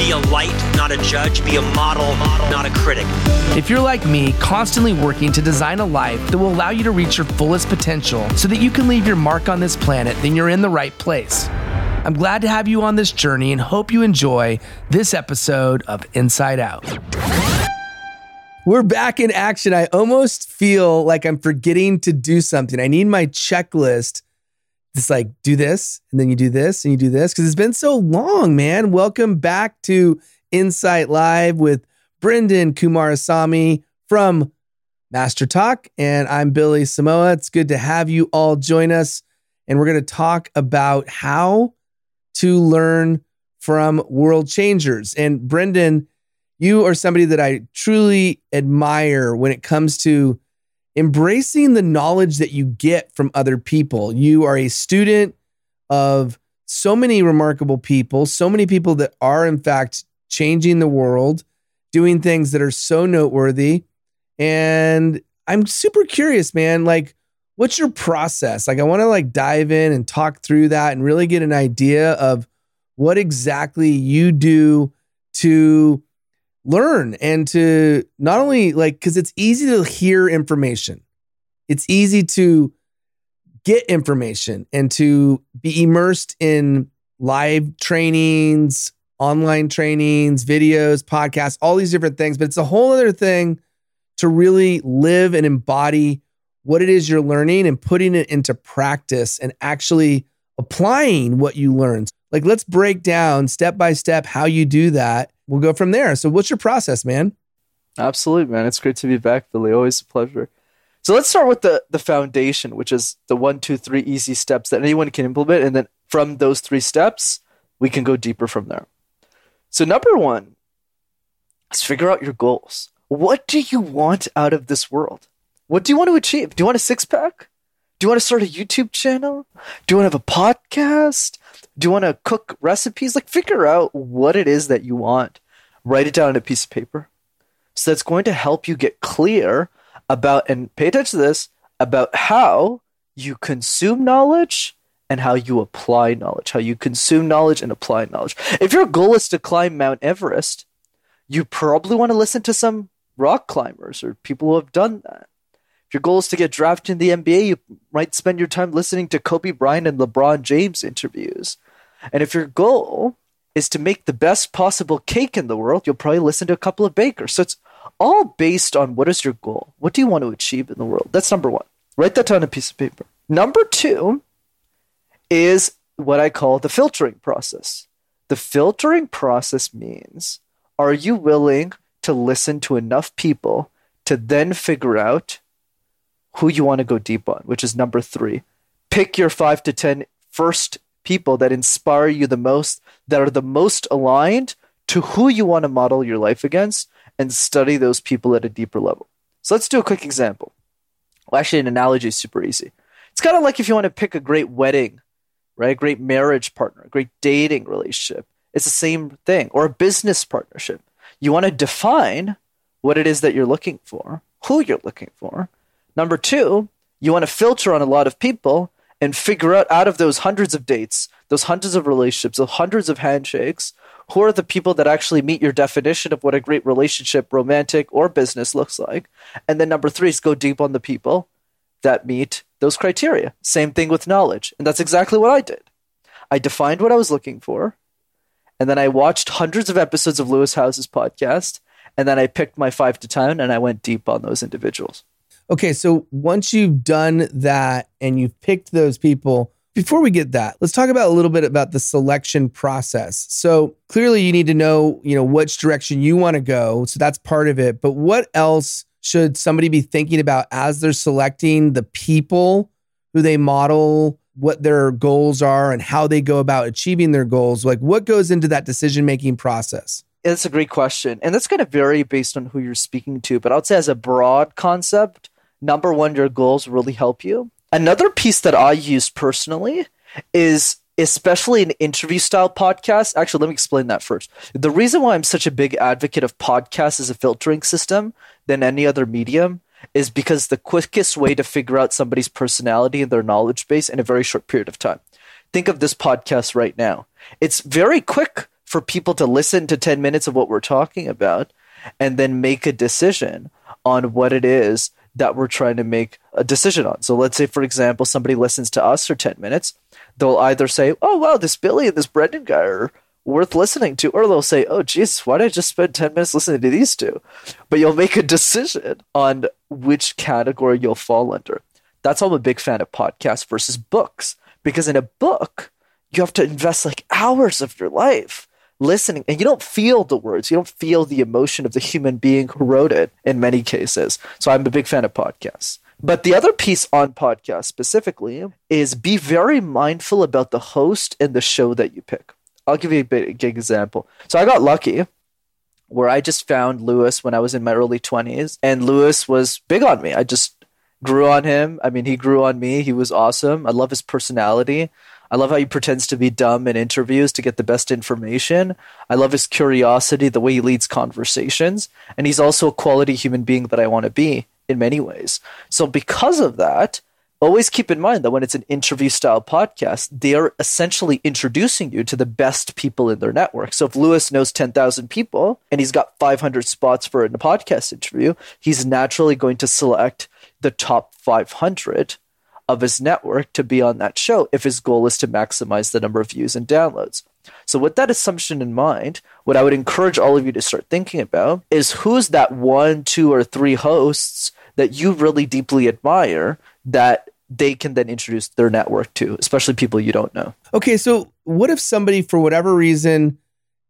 be a light, not a judge. Be a model, model, not a critic. If you're like me, constantly working to design a life that will allow you to reach your fullest potential so that you can leave your mark on this planet, then you're in the right place. I'm glad to have you on this journey and hope you enjoy this episode of Insight Out. We're back in action. I almost feel like I'm forgetting to do something. I need my checklist. It's like, do this, and then you do this, and you do this, because it's been so long, man. Welcome back to Insight Live with Brendan Kumarasamy from Master Talk. And I'm Billy Samoa. It's good to have you all join us. And we're going to talk about how to learn from world changers. And Brendan, you are somebody that I truly admire when it comes to embracing the knowledge that you get from other people. You are a student of so many remarkable people, so many people that are, in fact, changing the world, doing things that are so noteworthy. And I'm super curious, man. Like, what's your process? Like, I want to like dive in and talk through that and really get an idea of what exactly you do to learn and to not only like, because it's easy to hear information, it's easy to get information and to be immersed in live trainings, online trainings, videos, podcasts, all these different things. But it's a whole other thing to really live and embody what it is you're learning and putting it into practice and actually applying what you learned. Like, let's break down step by step how you do that. We'll go from there. So, what's your process, man? Absolutely, man. It's great to be back, Billy. Always a pleasure. So let's start with the the foundation, which is the one, two, three easy steps that anyone can implement, and then from those three steps, we can go deeper from there. So number one is figure out your goals. What do you want out of this world? What do you want to achieve? Do you want a six pack? Do you want to start a YouTube channel? Do you want to have a podcast? Do you want to cook recipes? Like, figure out what it is that you want. Write it down on a piece of paper. So that's going to help you get clear about, and pay attention to this, about how you consume knowledge and how you apply knowledge, how you consume knowledge and apply knowledge. If your goal is to climb Mount Everest, you probably want to listen to some rock climbers or people who have done that. If your goal is to get drafted in the NBA, you might spend your time listening to Kobe Bryant and LeBron James interviews. And if your goal is to make the best possible cake in the world, you'll probably listen to a couple of bakers. So it's all based on what is your goal? What do you want to achieve in the world? That's number one. Write that down on a piece of paper. Number two is what I call the filtering process. The filtering process means are you willing to listen to enough people to then figure out who you want to go deep on, which is number three. Pick your five to ten first people that inspire you the most, that are the most aligned to who you want to model your life against, and study those people at a deeper level. So let's do a quick example. Well, actually, an analogy is super easy. It's kind of like if you want to pick a great wedding, right? A great marriage partner, a great dating relationship. It's the same thing, or a business partnership. You want to define what it is that you're looking for, who you're looking for, Number two, you want to filter on a lot of people and figure out out of those hundreds of dates, those hundreds of relationships, those hundreds of handshakes, who are the people that actually meet your definition of what a great relationship, romantic or business looks like. And then number three is go deep on the people that meet those criteria. Same thing with knowledge. And that's exactly what I did. I defined what I was looking for. And then I watched hundreds of episodes of Lewis Howes's podcast. And then I picked my five to 10 and I went deep on those individuals. Okay, so once you've done that and you've picked those people, Before we get that, let's talk about a little bit about the selection process. So clearly you need to know, you know, which direction you want to go. So that's part of it. But what else should somebody be thinking about as they're selecting the people who they model, what their goals are and how they go about achieving their goals? Like what goes into that decision-making process? That's a great question. And that's going to vary based on who you're speaking to. But I would say, as a broad concept, number one, your goals really help you. Another piece that I use personally is especially an interview style podcast. Actually, let me explain that first. The reason why I'm such a big advocate of podcasts as a filtering system than any other medium is because the quickest way to figure out somebody's personality and their knowledge base in a very short period of time. Think of this podcast right now. It's very quick for people to listen to 10 minutes of what we're talking about and then make a decision on what it is that we're trying to make a decision on. So let's say, for example, somebody listens to us for 10 minutes. They'll either say, oh, wow, this Billy and this Brendan guy are worth listening to, or they'll say, oh, Jesus, why did I just spend 10 minutes listening to these two? But you'll make a decision on which category you'll fall under. That's why I'm a big fan of podcasts versus books, because in a book, you have to invest like hours of your life listening and you don't feel the words. You don't feel the emotion of the human being who wrote it in many cases. So i'm a big fan of podcasts. But the other piece on podcasts specifically is be very mindful about the host and the show that you pick. I'll give you a big example. So i got lucky where i just found lewis when i was in my early 20s and lewis was big on me. I just grew on him. I mean he grew on me. He was awesome. I love his personality I love how he pretends to be dumb in interviews to get the best information. I love his curiosity, the way he leads conversations. And he's also a quality human being that I want to be in many ways. So, because of that, always keep in mind that when it's an interview style podcast, they're essentially introducing you to the best people in their network. So if Lewis knows 10,000 people and he's got 500 spots for a podcast interview, he's naturally going to select the top 500 of his network to be on that show if his goal is to maximize the number of views and downloads. So, with that assumption in mind, what I would encourage all of you to start thinking about is who's that one, two, or three hosts that you really deeply admire that they can then introduce their network to, especially people you don't know. Okay, so what if somebody, for whatever reason,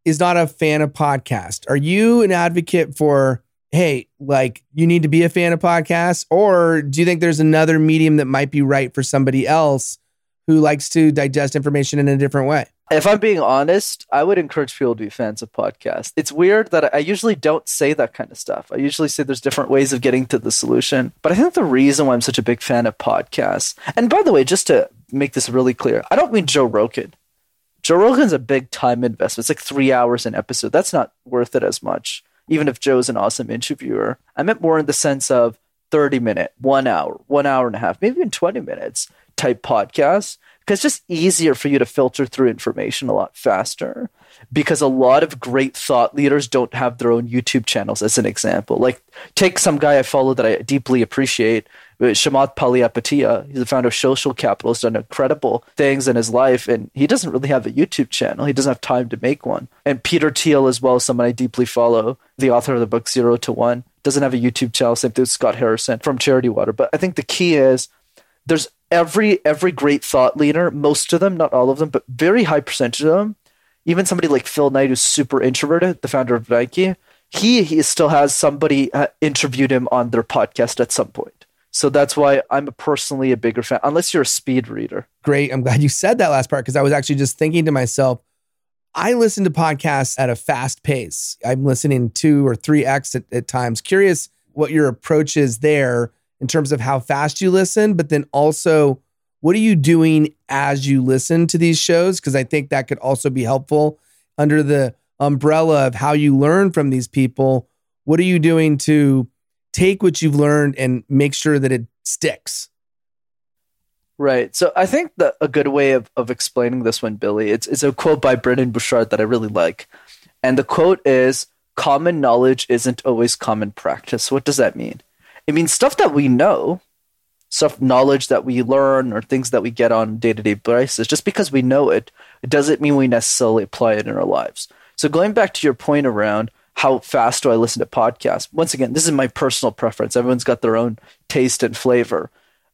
is not a fan of podcast? Are you an advocate for hey, like you need to be a fan of podcasts? Or do you think there's another medium that might be right for somebody else who likes to digest information in a different way? If I'm being honest, I would encourage people to be fans of podcasts. It's weird that I usually don't say that kind of stuff. I usually say there's different ways of getting to the solution. But I think the reason why I'm such a big fan of podcasts, and by the way, just to make this really clear, I don't mean Joe Rogan. Joe Rogan's a big time investment. It's like three hours an episode. That's not worth it as much even if Joe's an awesome interviewer. I meant more in the sense of 30 minute, one hour, one hour and a half, maybe even 20 minutes type podcast. Because it's just easier for you to filter through information a lot faster. Because a lot of great thought leaders don't have their own YouTube channels, as an example. Like, take some guy I follow that I deeply appreciate, Chamath Palihapitiya, he's the founder of Social Capital, has done incredible things in his life, and he doesn't really have a YouTube channel. He doesn't have time to make one. And Peter Thiel, as well, someone I deeply follow, the author of the book Zero to One, doesn't have a YouTube channel. Same thing with Scott Harrison from Charity Water. But I think the key is there's every every great thought leader, most of them, not all of them, but very high percentage of them. Even somebody like Phil Knight, who's super introverted, the founder of Nike, he, he still has somebody uh, interviewed him on their podcast at some point. So that's why I'm personally a bigger fan, unless you're a speed reader. Great. I'm glad you said that last part because I was actually just thinking to myself, I listen to podcasts at a fast pace. I'm listening two or three X at, at times. Curious what your approach is there in terms of how fast you listen, but then also what are you doing as you listen to these shows? Because I think that could also be helpful under the umbrella of how you learn from these people. What are you doing to take what you've learned and make sure that it sticks. Right. So I think that a good way of, of explaining this one, Billy, it's, it's a quote by Brendon Burchard that I really like. And the quote is common knowledge isn't always common practice. What does that mean? It means stuff that we know, stuff knowledge that we learn or things that we get on day-to-day basis, just because we know it, it doesn't mean we necessarily apply it in our lives. So going back to your point around how fast do I listen to podcasts? Once again, this is my personal preference. Everyone's got their own taste and flavor.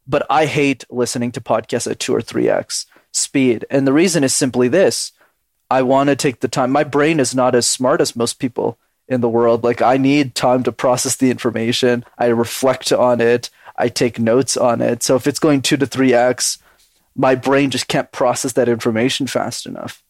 but I hate listening to podcasts at two or three X speed. And the reason is simply this I want to take the time. My brain is not as smart as most people in the world. Like, I need time to process the information, I reflect on it, I take notes on it. So if it's going two to three X, my brain just can't process that information fast enough.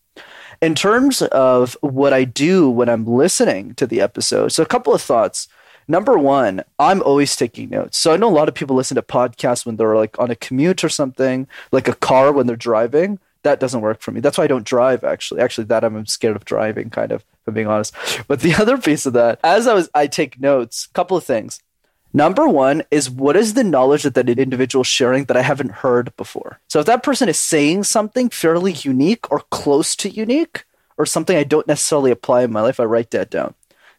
In terms of what I do when I'm listening to the episode, so a couple of thoughts. Number one, I'm always taking notes. So I know a lot of people listen to podcasts when they're like on a commute or something, like a car when they're driving. That doesn't work for me. That's why I don't drive. Actually, actually, that I'm scared of driving. Kind of, if I'm being honest. But the other piece of that, as I was, I take notes. Couple of things. Number one is what is the knowledge that that individual is sharing that I haven't heard before? So if that person is saying something fairly unique or close to unique or something I don't necessarily apply in my life, I write that down.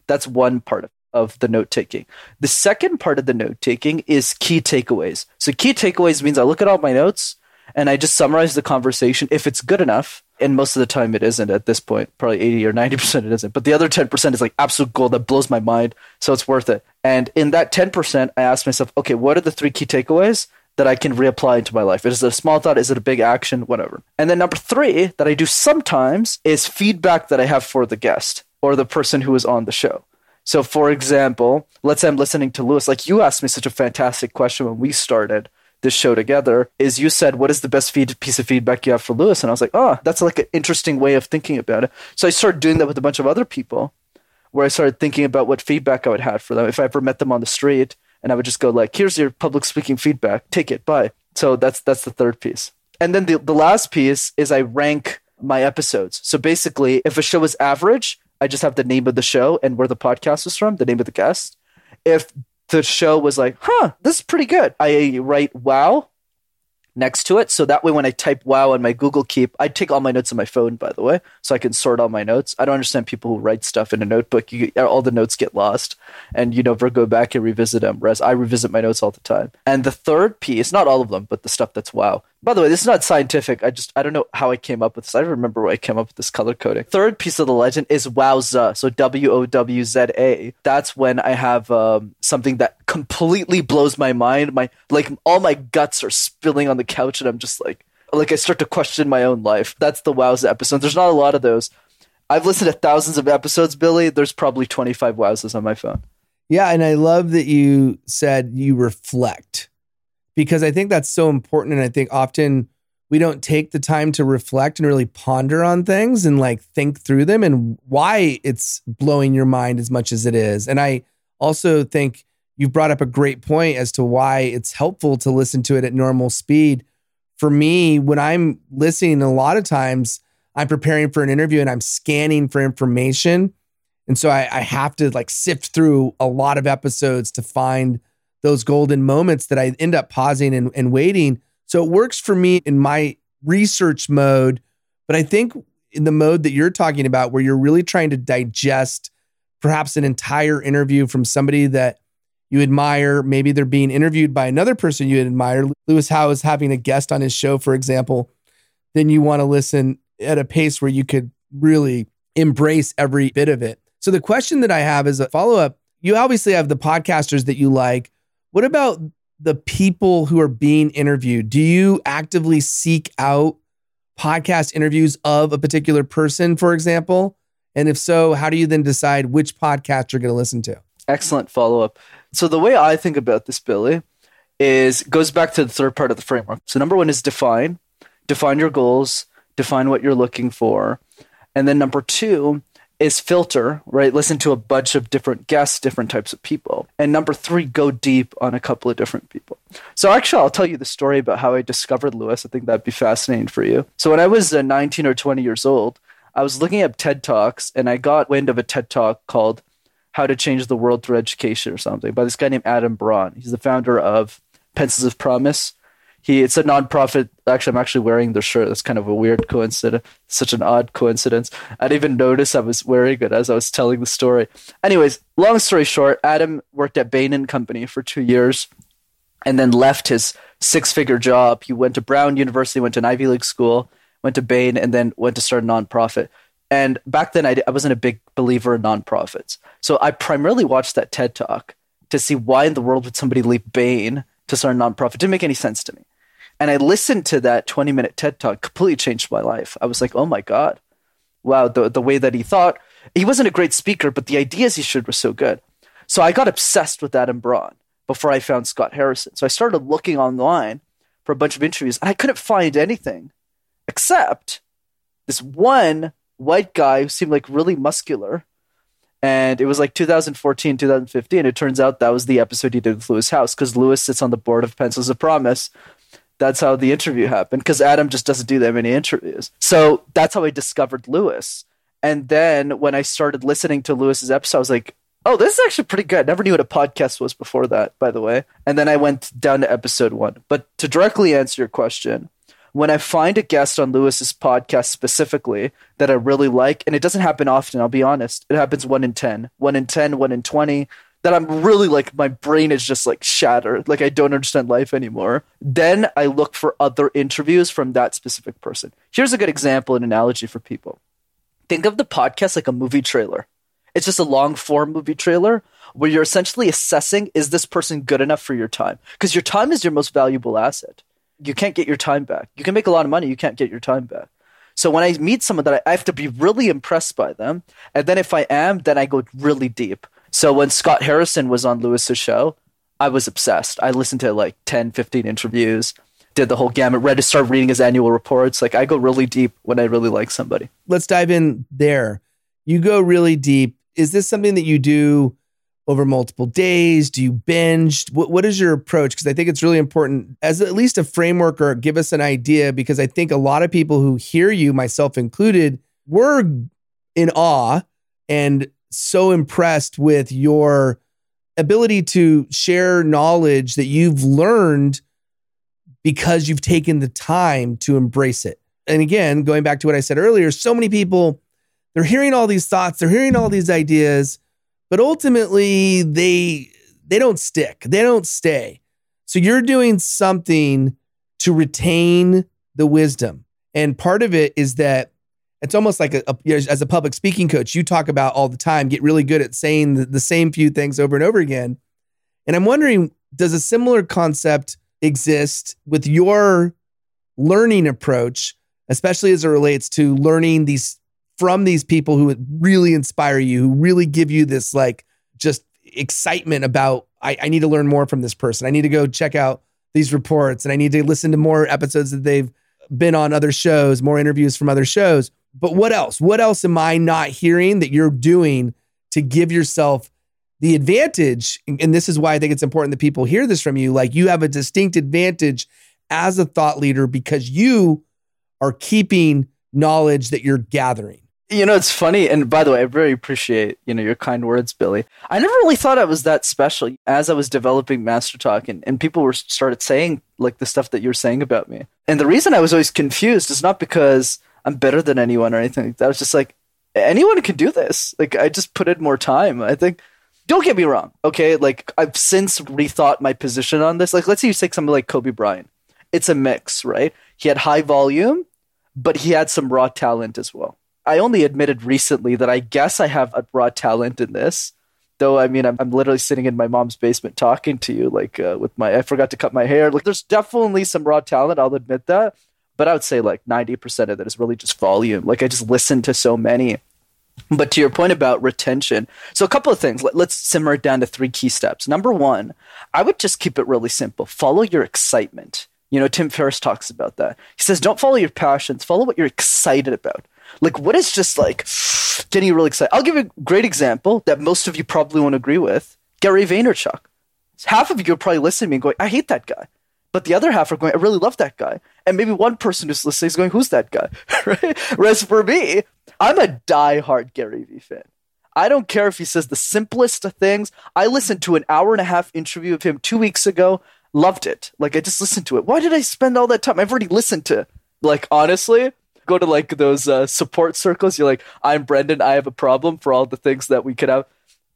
That's one part of, of the note taking. The second part of the note taking is key takeaways. So key takeaways means I look at all my notes and I just summarize the conversation if it's good enough. And most of the time it isn't at this point, probably 80 or 90% it isn't. But the other 10% is like absolute gold that blows my mind. So it's worth it. And in that 10%, I ask myself, okay, what are the three key takeaways that I can reapply into my life? Is it a small thought? Is it a big action? Whatever. And then number three that I do sometimes is feedback that I have for the guest or the person who is on the show. So, for example, let's say I'm listening to Lewis. Like you asked me such a fantastic question when we started this show together is you said what is the best feed, piece of feedback you have for lewis? And i was like oh that's like an interesting way of thinking about it. So i started doing that with a bunch of other people where i started thinking about what feedback i would have for them. If i ever met them on the street and i would just go like here's your public speaking feedback. Take it. Bye. So that's that's the third piece. And then the, the last piece is i rank my episodes. So basically if a show is average i just have the name of the show and where the podcast is from the name of the guest. If the show was like, huh, this is pretty good. I write wow next to it. So that way, when I type wow on my Google Keep, I take all my notes on my phone, by the way, so I can sort all my notes. I don't understand people who write stuff in a notebook. You, all the notes get lost and you never go back and revisit them. Whereas I revisit my notes all the time. And the third piece, not all of them, but the stuff that's wow. By the way, this is not scientific. I just, I don't know how I came up with this. I remember where I came up with this color coding. Third piece of the legend is wowza. So W O W Z A. That's when I have um, something that completely blows my mind. My, like, all my guts are spilling on the couch and I'm just like, like I start to question my own life. That's the wowza episode. There's not a lot of those. I've listened to thousands of episodes, Billy. There's probably 25 wowzas on my phone. Yeah, and I love that you said you reflect because I think that's so important. And I think often we don't take the time to reflect and really ponder on things and like think through them and why it's blowing your mind as much as it is. And I also think you've brought up a great point as to why it's helpful to listen to it at normal speed. For me, when I'm listening, a lot of times I'm preparing for an interview and I'm scanning for information. And so I, I have to like sift through a lot of episodes to find those golden moments that I end up pausing and, and waiting. So it works for me in my research mode. But I think in the mode that you're talking about, where you're really trying to digest perhaps an entire interview from somebody that you admire, maybe they're being interviewed by another person you admire. Lewis Howes is having a guest on his show, for example, then you want to listen at a pace where you could really embrace every bit of it. So the question that I have is a follow up. You obviously have the podcasters that you like. What about the people who are being interviewed? Do you actively seek out podcast interviews of a particular person, for example? And if so, how do you then decide which podcast you're going to listen to? Excellent follow up. So the way I think about this, Billy, is goes back to the third part of the framework. So number one is define, define your goals, define what you're looking for, and then number two is filter, right? Listen to a bunch of different guests, different types of people. And number three, go deep on a couple of different people. So actually, I'll tell you the story about how I discovered Lewis. I think that'd be fascinating for you. So when I was uh, 19 or 20 years old, I was looking at TED Talks and I got wind of a TED Talk called How to Change the World Through Education or something by this guy named Adam Braun. He's the founder of Pencils of Promise he it's a nonprofit. Actually i'm actually wearing the shirt. That's kind of a weird coincidence such an odd coincidence. I didn't even notice i was wearing it as i was telling the story. Anyways long story short adam worked at bain and company for two years and then left his six figure job. He went to brown university went to an ivy league school went to bain and then went to start a nonprofit. And back then I, I wasn't a big believer in nonprofits. So i primarily watched that ted talk to see why in the world would somebody leave bain to start a nonprofit. It didn't make any sense to me. And I listened to that 20 minute TED talk, completely changed my life. I was like, oh my God, wow, the, the way that he thought. He wasn't a great speaker, but the ideas he shared were so good. So I got obsessed with Adam Braun before I found Scott Harrison. So I started looking online for a bunch of interviews, and I couldn't find anything except this one white guy who seemed like really muscular. And it was like 2014, 2015. It turns out that was the episode he did with Lewis Howes because Lewis sits on the board of Pencils of Promise. That's how the interview happened because Adam just doesn't do that many interviews. So that's how I discovered Lewis. And then when I started listening to Lewis's episode, I was like, oh, this is actually pretty good. I Never knew what a podcast was before that, by the way. And then I went down to episode one. But to directly answer your question, when I find a guest on Lewis's podcast specifically that I really like, and it doesn't happen often, I'll be honest. It happens one in 10, one in 10, one in 20, that I'm really like, my brain is just like shattered. Like I don't understand life anymore. Then I look for other interviews from that specific person. Here's a good example and analogy for people. Think of the podcast like a movie trailer. It's just a long form movie trailer where you're essentially assessing is this person good enough for your time? Because your time is your most valuable asset. You can't get your time back. You can make a lot of money, you can't get your time back. So when I meet someone that I, I have to be really impressed by them, and then if I am, then I go really deep. So when Scott Harrison was on Lewis's show, I was obsessed. I listened to like 10, 15 interviews, did the whole gamut, read to start reading his annual reports. Like I go really deep when I really like somebody. Let's dive in there. You go really deep is this something that you do over multiple days? Do you binge? What, what is your approach? Because I think it's really important as at least a framework or give us an idea. Because I think a lot of people who hear you, myself included, were in awe and so impressed with your ability to share knowledge that you've learned because you've taken the time to embrace it. And again, going back to what I said earlier, so many people they're hearing all these thoughts, they're hearing all these ideas, but ultimately they they don't stick. They don't stay. So you're doing something to retain the wisdom. And part of it is that it's almost like a, a, as a public speaking coach, you talk about all the time, get really good at saying the, the same few things over and over again. And I'm wondering, does a similar concept exist with your learning approach, especially as it relates to learning these from these people who really inspire you, who really give you this like just excitement about I, I need to learn more from this person. I need to go check out these reports and I need to listen to more episodes that they've been on other shows, more interviews from other shows. But what else? What else am I not hearing that you're doing to give yourself the advantage? And this is why I think it's important that people hear this from you. Like you have a distinct advantage as a thought leader because you are keeping knowledge that you're gathering. You know, it's funny, and by the way, I very appreciate you know your kind words, Billy. I never really thought I was that special as I was developing Master Talk, and, and people were started saying like the stuff that you're saying about me. And the reason I was always confused is not because I'm better than anyone or anything like that. I was just like, anyone can do this. Like I just put in more time. I think. Don't get me wrong, okay? Like I've since rethought my position on this. Like let's say you take something like Kobe Bryant. It's a mix, right? He had high volume, but he had some raw talent as well I only admitted recently that I guess I have a raw talent in this. Though I mean, I'm, I'm literally sitting in my mom's basement talking to you, like uh, with my I forgot to cut my hair. Like, there's definitely some raw talent. I'll admit that, but I would say like 90% of it is really just volume. Like, I just listen to so many. But to your point about retention, so a couple of things. Let, let's simmer it down to three key steps. Number one, I would just keep it really simple. Follow your excitement. You know, Tim Ferriss talks about that. He says, don't follow your passions, follow what you're excited about. Like, what is just like getting you really excited? I'll give you a great example that most of you probably won't agree with Gary Vaynerchuk. Half of you are probably listening to me and going, I hate that guy. But the other half are going, I really love that guy. And maybe one person who's listening is going, Who's that guy? right? Whereas for me, I'm a die-hard Gary Vee fan. I don't care if he says the simplest of things. I listened to an hour and a half interview of him two weeks ago. Loved it. Like I just listened to it. Why did I spend all that time? I've already listened to. Like honestly, go to like those uh, support circles. You're like, I'm Brendan. I have a problem for all the things that we could have.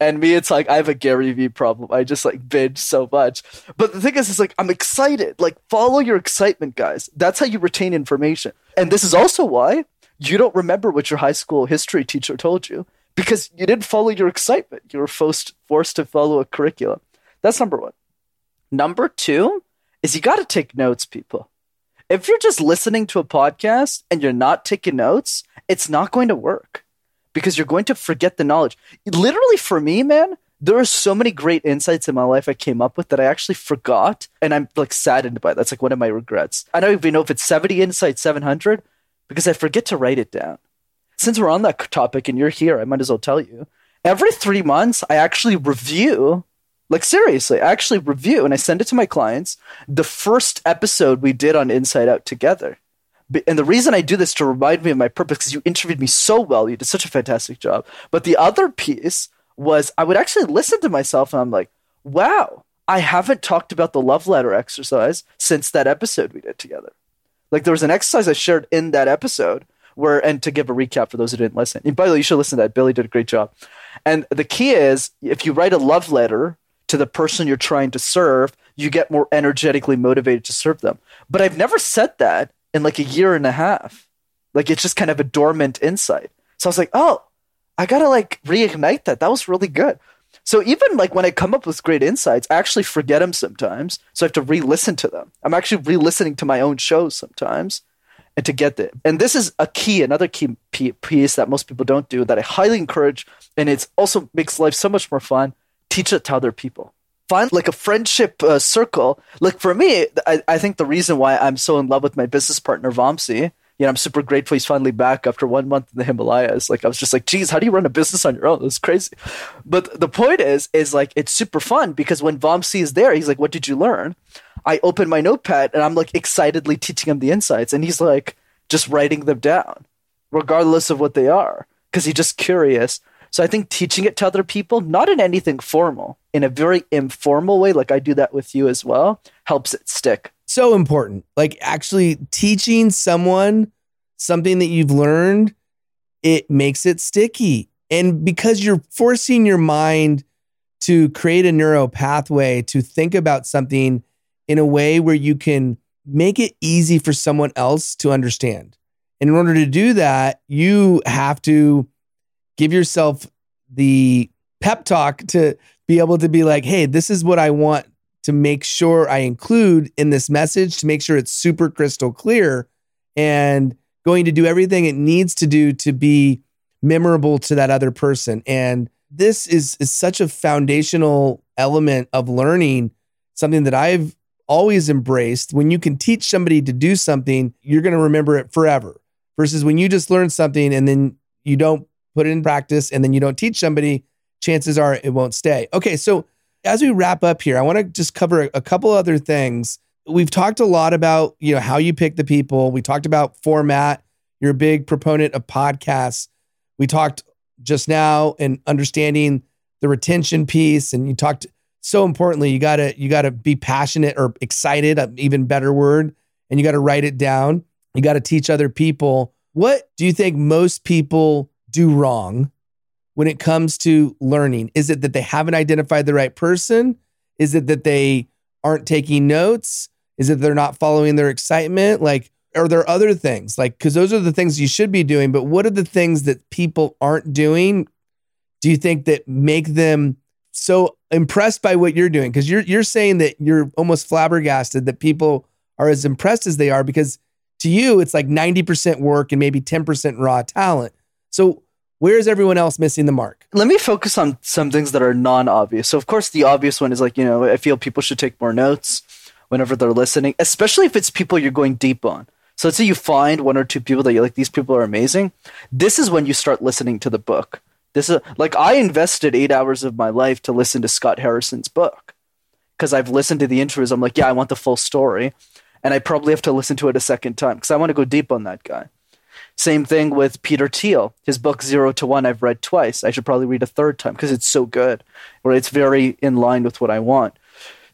And me, it's like I have a Gary Vee problem. I just like binge so much. But the thing is, it's like I'm excited. Like follow your excitement, guys. That's how you retain information. And this is also why you don't remember what your high school history teacher told you because you didn't follow your excitement. You were forced forced to follow a curriculum. That's number one. Number two, is you got to take notes, people. If you're just listening to a podcast and you're not taking notes, it's not going to work because you're going to forget the knowledge. Literally, for me, man, there are so many great insights in my life I came up with that I actually forgot, and I'm like saddened by it. That's like one of my regrets. I don't even know if it's 70 insights, 700, because I forget to write it down. Since we're on that topic and you're here, I might as well tell you. Every three months, I actually review, like seriously, I actually review and I send it to my clients the first episode we did on Insight Out together. And the reason I do this to remind me of my purpose, because you interviewed me so well, you did such a fantastic job. But the other piece was I would actually listen to myself and I'm like, wow, I haven't talked about the love letter exercise since that episode we did together. Like there was an exercise I shared in that episode where, and to give a recap for those who didn't listen, and by the way, you should listen to that. Billy did a great job. And the key is if you write a love letter to the person you're trying to serve, you get more energetically motivated to serve them. But I've never said that in like a year and a half. Like it's just kind of a dormant insight. So I was like, oh, I gotta like reignite that. That was really good. So even like when I come up with great insights, I actually forget them sometimes. So I have to re-listen to them. I'm actually re-listening to my own shows sometimes and to get it. And this is a key, another key piece that most people don't do that I highly encourage. And it also makes life so much more fun. Teach it to other people. Find like a friendship uh, circle. Like for me, I, I think the reason why I'm so in love with my business partner, Vamsi, you know, I'm super grateful he's finally back after one month in the Himalayas. Like, I was just like, geez, how do you run a business on your own? That's crazy. But the point is, is like, it's super fun because when Vamsi is there, he's like, what did you learn? I open my notepad and I'm like excitedly teaching him the insights. And he's like, just writing them down, regardless of what they are, because he's just curious. So I think teaching it to other people, not in anything formal, in a very informal way, like I do that with you as well, helps it stick so important. Like actually teaching someone something that you've learned, it makes it sticky. And because you're forcing your mind to create a neuro pathway to think about something in a way where you can make it easy for someone else to understand. And in order to do that, you have to give yourself the pep talk to be able to be like, hey, this is what I want to make sure I include in this message to make sure it's super crystal clear and going to do everything it needs to do to be memorable to that other person. And this is, is such a foundational element of learning, something that I've always embraced. When you can teach somebody to do something, you're going to remember it forever. Versus when you just learn something and then you don't put it in practice and then you don't teach somebody, chances are it won't stay. Okay, so as we wrap up here, I want to just cover a, couple other things. We've talked a lot about, you know, how you pick the people. We talked about format. You're a big proponent of podcasts. We talked just now and understanding the retention piece and you talked so importantly you got to you got to be passionate or excited um, even better word and you got to write it down you got to teach other people what do you think most people do wrong when it comes to learning? Is it that they haven't identified the right person? Is it that they aren't taking notes? Is it they're not following their excitement? Like, are there other things? Like, because those are the things you should be doing, but what are the things that people aren't doing? Do you think that make them so impressed by what you're doing? Because you're you're saying that you're almost flabbergasted that people are as impressed as they are because to you it's like 90% work and maybe 10% raw talent. So where is everyone else missing the mark? Let me focus on some things that are non obvious. So, of course, the obvious one is like, you know, I feel people should take more notes whenever they're listening, especially if it's people you're going deep on. So, let's say you find one or two people that you're like, these people are amazing. This is when you start listening to the book. This is like, I invested eight hours of my life to listen to Scott Harrison's book because I've listened to the interviews. I'm like, yeah, I want the full story. And I probably have to listen to it a second time because I want to go deep on that guy. Same thing with Peter Thiel. His book Zero to One, I've read twice. I should probably read a third time because it's so good, or it's very in line with what I want.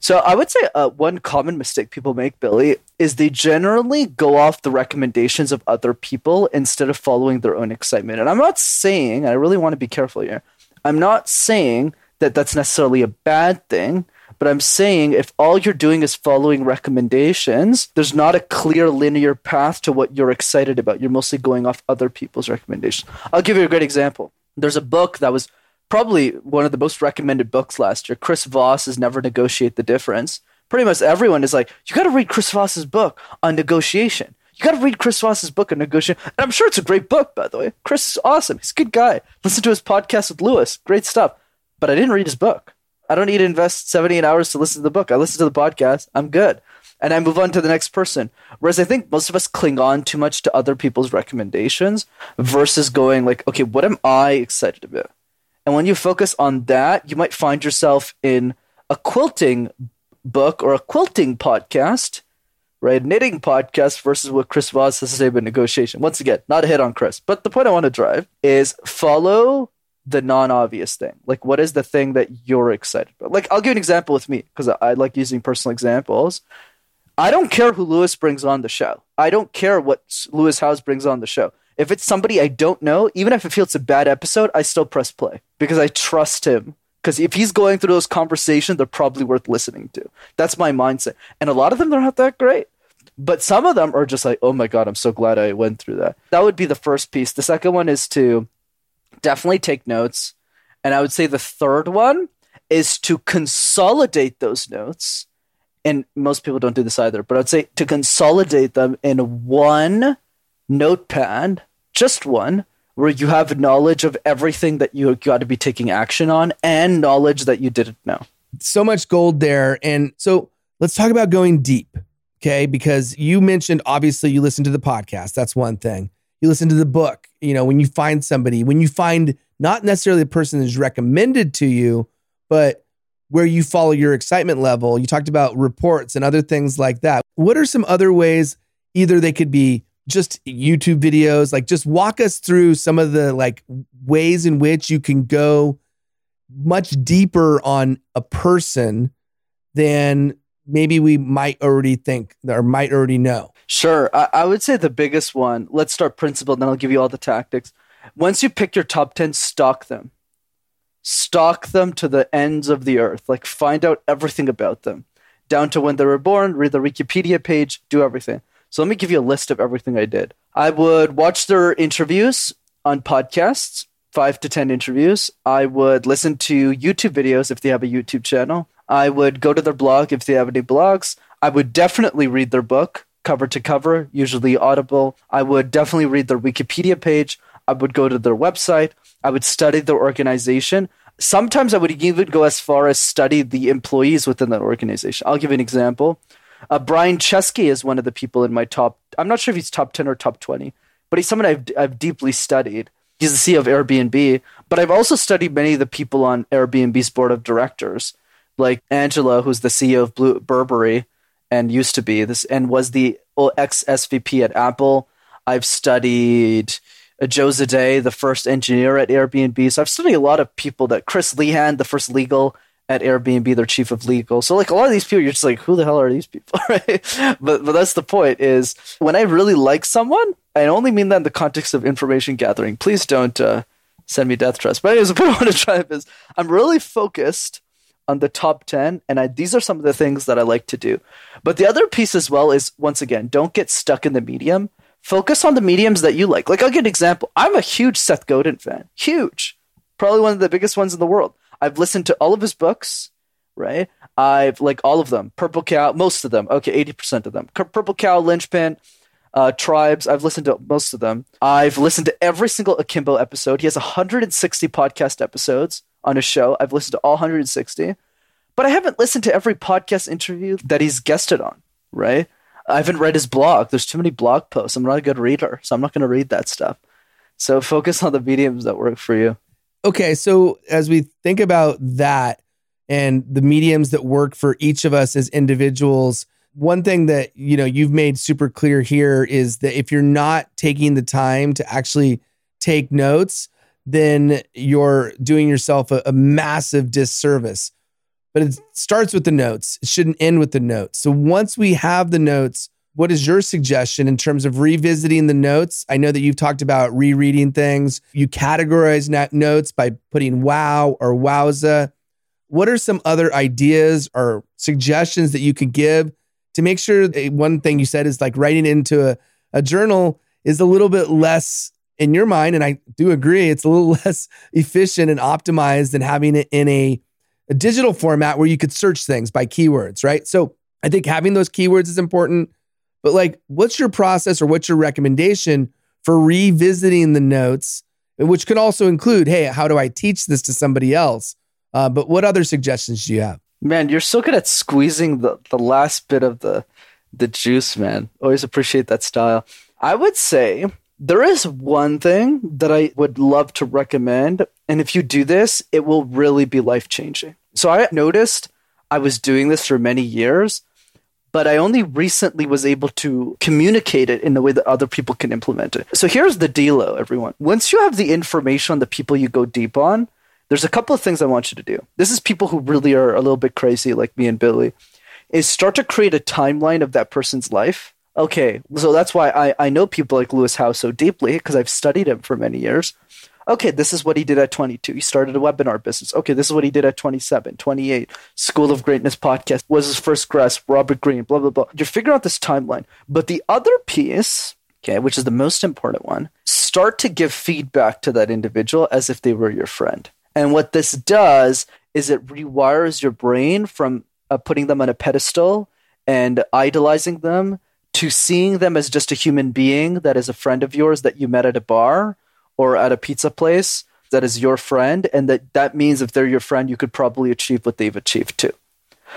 So I would say uh, one common mistake people make, Billy, is they generally go off the recommendations of other people instead of following their own excitement. And I'm not saying, I really want to be careful here, I'm not saying that that's necessarily a bad thing. But I'm saying if all you're doing is following recommendations, there's not a clear linear path to what you're excited about. You're mostly going off other people's recommendations. I'll give you a great example. There's a book that was probably one of the most recommended books last year. Chris Voss's Never Negotiate the Difference pretty much everyone is like, you got to read Chris Voss's book on negotiation. You got to read Chris Voss's book on negotiation. And I'm sure it's a great book, by the way. Chris is awesome. He's a good guy. Listen to his podcast with Lewis. Great stuff. But I didn't read his book. I don't need to invest 78 hours to listen to the book. I listen to the podcast. I'm good. And I move on to the next person. Whereas I think most of us cling on too much to other people's recommendations versus going like, okay, what am I excited about? And when you focus on that, you might find yourself in a quilting book or a quilting podcast, right? Knitting podcast versus what Chris Voss has to say about negotiation. Once again, not a hit on Chris. But the point I want to drive is follow the non-obvious thing. Like what is the thing that you're excited about? Like I'll give an example with me because I, I like using personal examples. I don't care who Lewis brings on the show. I don't care what Lewis Howes brings on the show. If it's somebody I don't know, even if it feels a bad episode, I still press play because I trust him. Because if he's going through those conversations, they're probably worth listening to. That's my mindset. And a lot of them, they're not that great. But some of them are just like, oh my God, I'm so glad I went through that. That would be the first piece. The second one is to definitely take notes. And I would say the third one is to consolidate those notes. And most people don't do this either, but I'd say to consolidate them in one notepad, just one, where you have knowledge of everything that you got to be taking action on and knowledge that you didn't know. So much gold there. And so let's talk about going deep. Okay. Because you mentioned obviously you listen to the podcast. That's one thing. You listen to the book. You know, when you find somebody, when you find not necessarily the person that's recommended to you, but where you follow your excitement level. You talked about reports and other things like that. What are some other ways either they could be just YouTube videos, like just walk us through some of the like ways in which you can go much deeper on a person than maybe we might already think or might already know. Sure. I, I would say the biggest one, let's start principle, then I'll give you all the tactics. Once you pick your top 10, stock them stalk them to the ends of the earth, like find out everything about them, down to when they were born, read the Wikipedia page, do everything. So let me give you a list of everything I did. I would watch their interviews on podcasts, five to 10 interviews. I would listen to YouTube videos if they have a YouTube channel. I would go to their blog if they have any blogs. I would definitely read their book cover to cover, usually Audible. I would definitely read their Wikipedia page. I would go to their website. I would study their organization. Sometimes I would even go as far as study the employees within that organization. I'll give an example. Uh, Brian Chesky is one of the people in my top. I'm not sure if he's top 10 or top 20, but he's someone I've, I've deeply studied. He's the CEO of Airbnb, but I've also studied many of the people on Airbnb's board of directors, like Angela, who's the CEO of Blue Burberry and used to be this, and was the ex SVP at Apple. I've studied Joe Zadeh, the first engineer at Airbnb. So I've studied a lot of people that Chris Lehane, the first legal at Airbnb, their chief of legal. So like a lot of these people, you're just like, who the hell are these people, right? But but that's the point. Is when I really like someone, I only mean that in the context of information gathering. Please don't uh, send me death threats. But anyways, the point I want to drive is I'm really focused on the top 10 and I, these are some of the things that i like to do but the other piece as well is once again don't get stuck in the medium focus on the mediums that you like. Like I'll give an example. I'm a huge Seth Godin fan. Huge. Probably one of the biggest ones in the world. I've listened to all of his books, right? I've like all of them. Purple Cow, most of them. Okay, 80% of them. Purple Cow, Linchpin, uh, Tribes. I've listened to most of them. I've listened to every single Akimbo episode. He has 160 podcast episodes on a show. I've listened to all 160. But I haven't listened to every podcast interview that he's guested on, right? I haven't read his blog. There's too many blog posts. I'm not a good reader, so I'm not going to read that stuff. So focus on the mediums that work for you. Okay, so as we think about that and the mediums that work for each of us as individuals, one thing that you know you've made super clear here is that if you're not taking the time to actually take notes, then you're doing yourself a, a massive disservice but it starts with the notes. It shouldn't end with the notes. So once we have the notes, what is your suggestion in terms of revisiting the notes? I know that you've talked about rereading things. You categorize notes by putting wow or wowza. What are some other ideas or suggestions that you could give to make sure one thing you said is like writing into a, a journal is a little bit less in your mind, and I do agree, it's a little less efficient and optimized than having it in a a digital format where you could search things by keywords, right? So I think having those keywords is important. But like, what's your process or what's your recommendation for revisiting the notes, which could also include, hey, how do I teach this to somebody else? Uh, but what other suggestions do you have? Man, you're so good at squeezing the, the last bit of the the juice, man. Always appreciate that style. I would say there is one thing that I would love to recommend. And if you do this, it will really be life changing. So I noticed I was doing this for many years, but I only recently was able to communicate it in the way that other people can implement it. So here's the deal, everyone. Once you have the information on the people you go deep on, there's a couple of things I want you to do. This is people who really are a little bit crazy, like me and Billy, is start to create a timeline of that person's life. Okay, so that's why I, I know people like Lewis Howes so deeply because I've studied him for many years. Okay, this is what he did at 22. He started a webinar business. Okay, this is what he did at 27, 28. School of Greatness podcast was his first grasp. Robert Greene, blah, blah, blah. You're figuring out this timeline. But the other piece, okay, which is the most important one, start to give feedback to that individual as if they were your friend. And what this does is it rewires your brain from uh, putting them on a pedestal and idolizing them to seeing them as just a human being that is a friend of yours that you met at a bar or at a pizza place that is your friend and that that means if they're your friend you could probably achieve what they've achieved too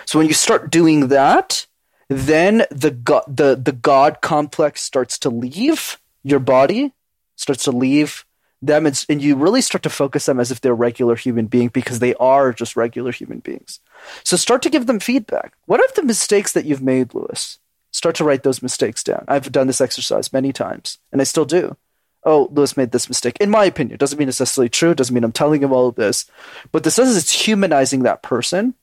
so when you start doing that then the god the, the god complex starts to leave your body starts to leave them and, and you really start to focus them as if they're regular human being because they are just regular human beings. So start to give them feedback. What are the mistakes that you've made, Lewis? Start to write those mistakes down. I've done this exercise many times and I still do. Oh, Lewis made this mistake. In my opinion, doesn't mean it's necessarily true. Doesn't mean I'm telling him all of this. But this is it's humanizing that person.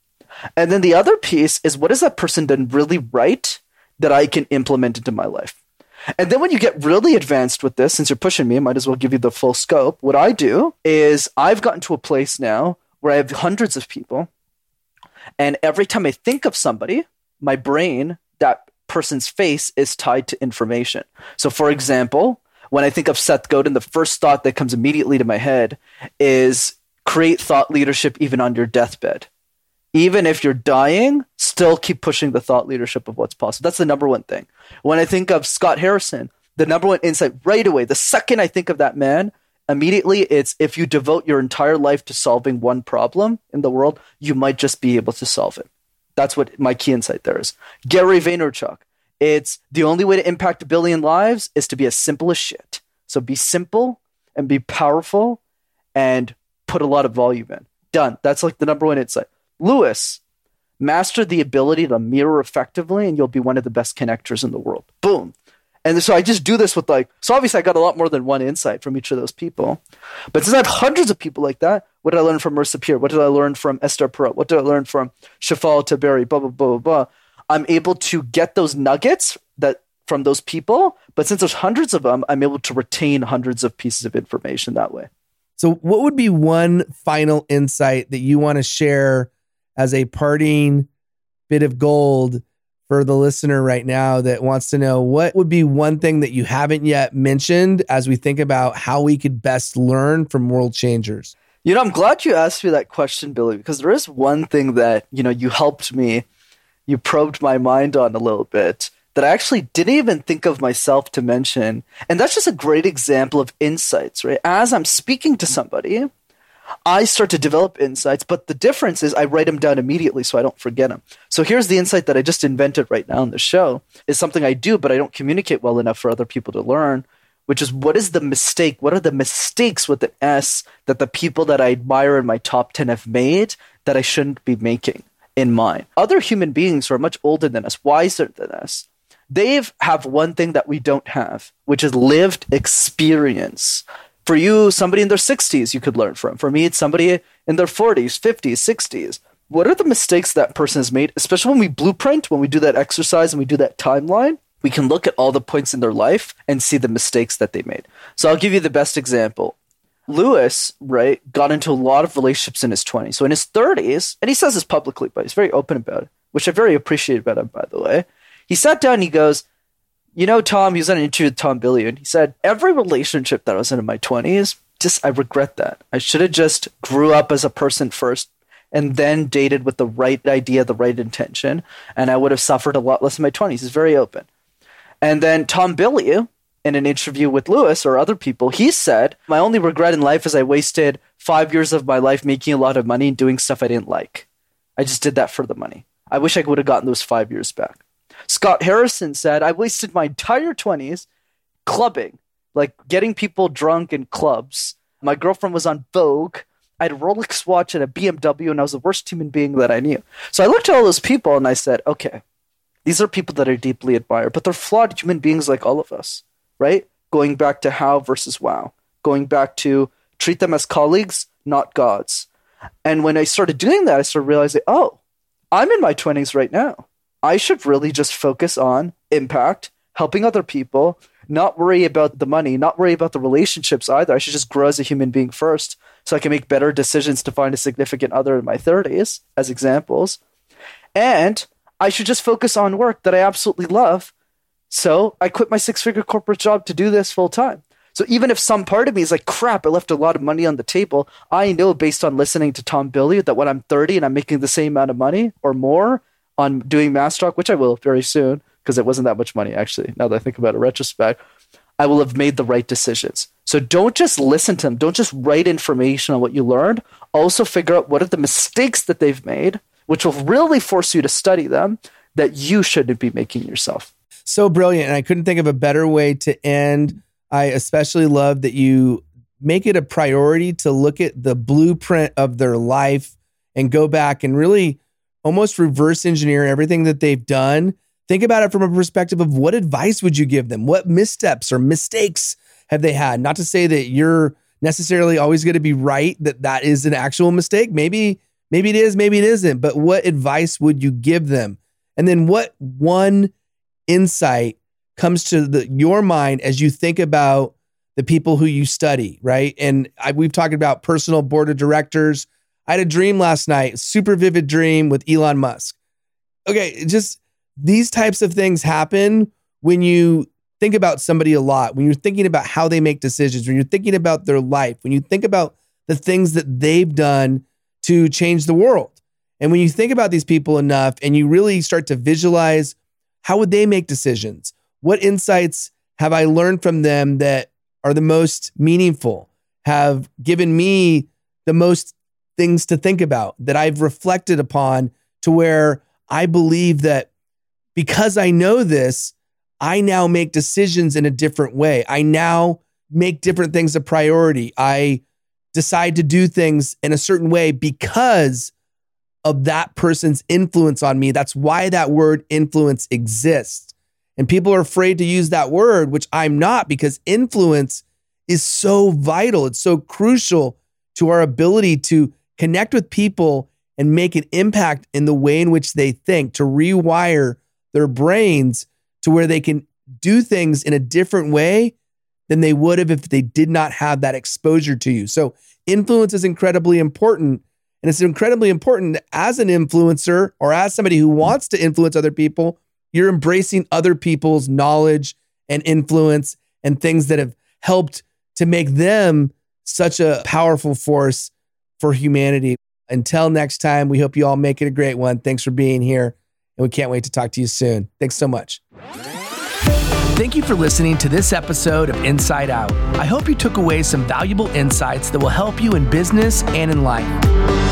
And then the other piece is what has that person done really right that I can implement into my life? And then when you get really advanced with this, since you're pushing me, I might as well give you the full scope. What I do is I've gotten to a place now where I have hundreds of people. And every time I think of somebody, my brain, that person's face is tied to information. So, for mm-hmm. example, when I think of Seth Godin, the first thought that comes immediately to my head is create thought leadership even on your deathbed even if you're dying, still keep pushing the thought leadership of what's possible. That's the number one thing. When I think of Scott Harrison, the number one insight right away, the second I think of that man, immediately it's if you devote your entire life to solving one problem in the world, you might just be able to solve it. That's what my key insight there is. Gary Vaynerchuk, it's the only way to impact a billion lives is to be as simple as shit. So be simple and be powerful and put a lot of volume in. Done. That's like the number one insight. Lewis, master the ability to mirror effectively, and you'll be one of the best connectors in the world. Boom. And so I just do this with like, so obviously I got a lot more than one insight from each of those people. But since I have hundreds of people like that, what did I learn from Marissa Peer? What did I learn from Esther Perel? What did I learn from Shefali Tsabary? Blah, blah, blah, blah, blah. I'm able to get those nuggets that from those people. But since there's hundreds of them, I'm able to retain hundreds of pieces of information that way. So, what would be one final insight that you want to share as a parting bit of gold for the listener right now that wants to know what would be one thing that you haven't yet mentioned as we think about how we could best learn from world changers? You know, I'm glad you asked me that question, Billy, because there is one thing that, you know, you helped me, you probed my mind on a little bit that I actually didn't even think of myself to mention. And that's just a great example of insights, right? As I'm speaking to somebody, I start to develop insights, but the difference is I write them down immediately so I don't forget them. So here's the insight that I just invented right now in the show is something I do, but I don't communicate well enough for other people to learn, which is what is the mistake? What are the mistakes with the S that the people that I admire in my top 10 have made that I shouldn't be making in mine? Other human beings who are much older than us, wiser than us, they have one thing that we don't have, which is lived experience. For you, somebody in their 60s you could learn from. For me, it's somebody in their 40s, 50s, 60s. What are the mistakes that person has made, especially when we blueprint, when we do that exercise and we do that timeline? We can look at all the points in their life and see the mistakes that they made. So I'll give you the best example. Lewis, right, got into a lot of relationships in his 20s. So in his 30s, and he says this publicly, but he's very open about it, which I very appreciate about him, by the way. He sat down he goes, you know, Tom, he was on an interview with Tom Bilyeu. He said, every relationship that I was in in my 20s, just, I regret that. I should have just grew up as a person first and then dated with the right idea, the right intention, and I would have suffered a lot less in my 20s. He's very open. And then Tom Bilyeu, in an interview with Lewis or other people, he said, My only regret in life is I wasted five years of my life making a lot of money and doing stuff I didn't like. I just did that for the money. I wish I would have gotten those five years back. Scott Harrison said, I wasted my entire 20s clubbing, like getting people drunk in clubs. My girlfriend was on Vogue. I had a Rolex watch and a BMW, and I was the worst human being that I knew. So I looked at all those people and I said, okay, these are people that I deeply admire, but they're flawed human beings like all of us, right? Going back to how versus wow, going back to treat them as colleagues, not gods. And when I started doing that, I started realizing, oh, I'm in my 20s right now. I should really just focus on impact, helping other people, not worry about the money, not worry about the relationships either. I should just grow as a human being first so I can make better decisions to find a significant other in my 30s, as examples. And I should just focus on work that I absolutely love. So I quit my six figure corporate job to do this full time. So even if some part of me is like, crap, I left a lot of money on the table, I know based on listening to Tom Bilyeu that when I'm 30 and I'm making the same amount of money or more on doing Mass talk, which I will very soon, because it wasn't that much money actually. Now that I think about it, retrospect, I will have made the right decisions. So don't just listen to them. Don't just write information on what you learned. Also figure out what are the mistakes that they've made, which will really force you to study them that you shouldn't be making yourself. So brilliant. And I couldn't think of a better way to end. I especially love that you make it a priority to look at the blueprint of their life and go back and really almost reverse engineer everything that they've done Think about it from a perspective of what advice would you give them? What missteps or mistakes have they had? Not to say that you're necessarily always going to be right that that is an actual mistake. Maybe maybe it is, maybe it isn't, but what advice would you give them? And then what one insight comes to the, your mind as you think about the people who you study, right? And I, we've talked about personal board of directors. I had a dream last night, super vivid dream with Elon Musk. Okay, just these types of things happen when you think about somebody a lot, when you're thinking about how they make decisions, when you're thinking about their life, when you think about the things that they've done to change the world. And when you think about these people enough and you really start to visualize how would they make decisions? What insights have I learned from them that are the most meaningful? Have given me the most things to think about that I've reflected upon to where I believe that because I know this, I now make decisions in a different way. I now make different things a priority. I decide to do things in a certain way because of that person's influence on me. That's why that word influence exists. And people are afraid to use that word, which I'm not, because influence is so vital. It's so crucial to our ability to connect with people and make an impact in the way in which they think, to rewire their brains to where they can do things in a different way than they would have if they did not have that exposure to you. So, influence is incredibly important. And it's incredibly important as an influencer or as somebody who wants to influence other people, you're embracing other people's knowledge and influence and things that have helped to make them such a powerful force for humanity. Until next time, we hope you all make it a great one. Thanks for being here and we can't wait to talk to you soon. Thanks so much. Thank you for listening to this episode of Insight Out. I hope you took away some valuable insights that will help you in business and in life.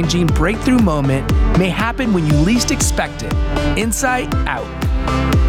changing breakthrough moment may happen when you least expect it. Insight out.